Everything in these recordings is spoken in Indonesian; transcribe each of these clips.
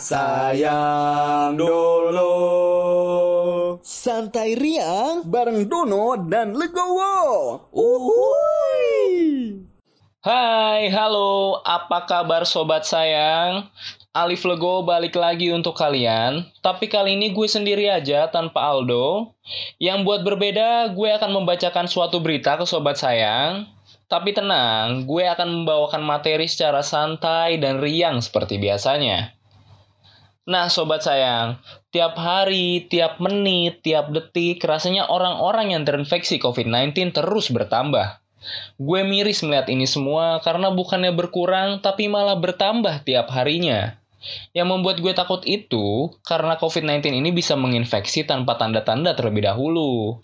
Sayang dulu Santai riang. Bareng Dono dan Legowo Uhuy. Hai, halo, apa kabar sobat sayang? Alif Lego balik lagi untuk kalian, tapi kali ini gue sendiri aja tanpa Aldo. Yang buat berbeda, gue akan membacakan suatu berita ke sobat sayang. Tapi tenang, gue akan membawakan materi secara santai dan riang seperti biasanya. Nah, sobat sayang, tiap hari, tiap menit, tiap detik, rasanya orang-orang yang terinfeksi COVID-19 terus bertambah. Gue miris melihat ini semua karena bukannya berkurang, tapi malah bertambah tiap harinya. Yang membuat gue takut itu karena COVID-19 ini bisa menginfeksi tanpa tanda-tanda terlebih dahulu.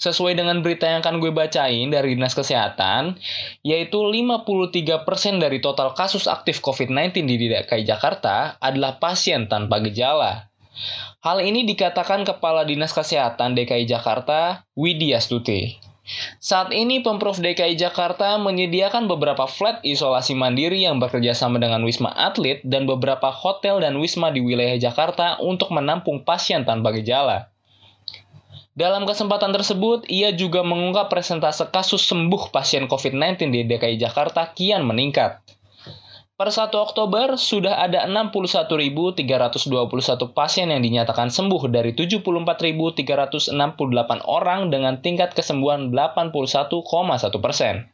Sesuai dengan berita yang akan gue bacain dari Dinas Kesehatan, yaitu 53% dari total kasus aktif COVID-19 di DKI Jakarta adalah pasien tanpa gejala. Hal ini dikatakan Kepala Dinas Kesehatan DKI Jakarta, Widya Stuti. Saat ini Pemprov DKI Jakarta menyediakan beberapa flat isolasi mandiri yang bekerja sama dengan Wisma Atlet dan beberapa hotel dan wisma di wilayah Jakarta untuk menampung pasien tanpa gejala. Dalam kesempatan tersebut, ia juga mengungkap presentase kasus sembuh pasien COVID-19 di DKI Jakarta kian meningkat. Per 1 Oktober, sudah ada 61.321 pasien yang dinyatakan sembuh dari 74.368 orang dengan tingkat kesembuhan 81,1 persen.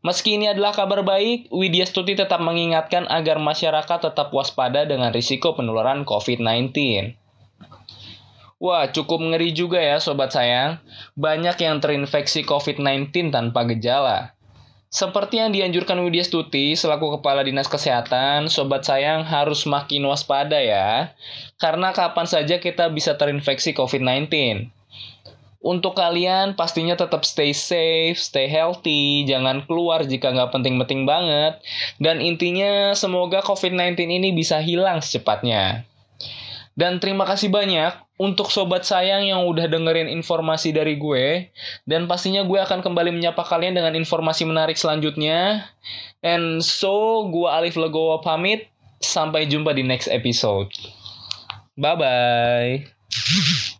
Meski ini adalah kabar baik, Widya Stuti tetap mengingatkan agar masyarakat tetap waspada dengan risiko penularan COVID-19. Wah, cukup ngeri juga ya sobat sayang. Banyak yang terinfeksi COVID-19 tanpa gejala. Seperti yang dianjurkan Widya Stuti selaku Kepala Dinas Kesehatan, sobat sayang harus makin waspada ya. Karena kapan saja kita bisa terinfeksi COVID-19. Untuk kalian pastinya tetap stay safe, stay healthy, jangan keluar jika nggak penting-penting banget. Dan intinya semoga COVID-19 ini bisa hilang secepatnya. Dan terima kasih banyak untuk sobat sayang yang udah dengerin informasi dari gue. Dan pastinya gue akan kembali menyapa kalian dengan informasi menarik selanjutnya. And so, gue Alif Legowo pamit. Sampai jumpa di next episode. Bye-bye.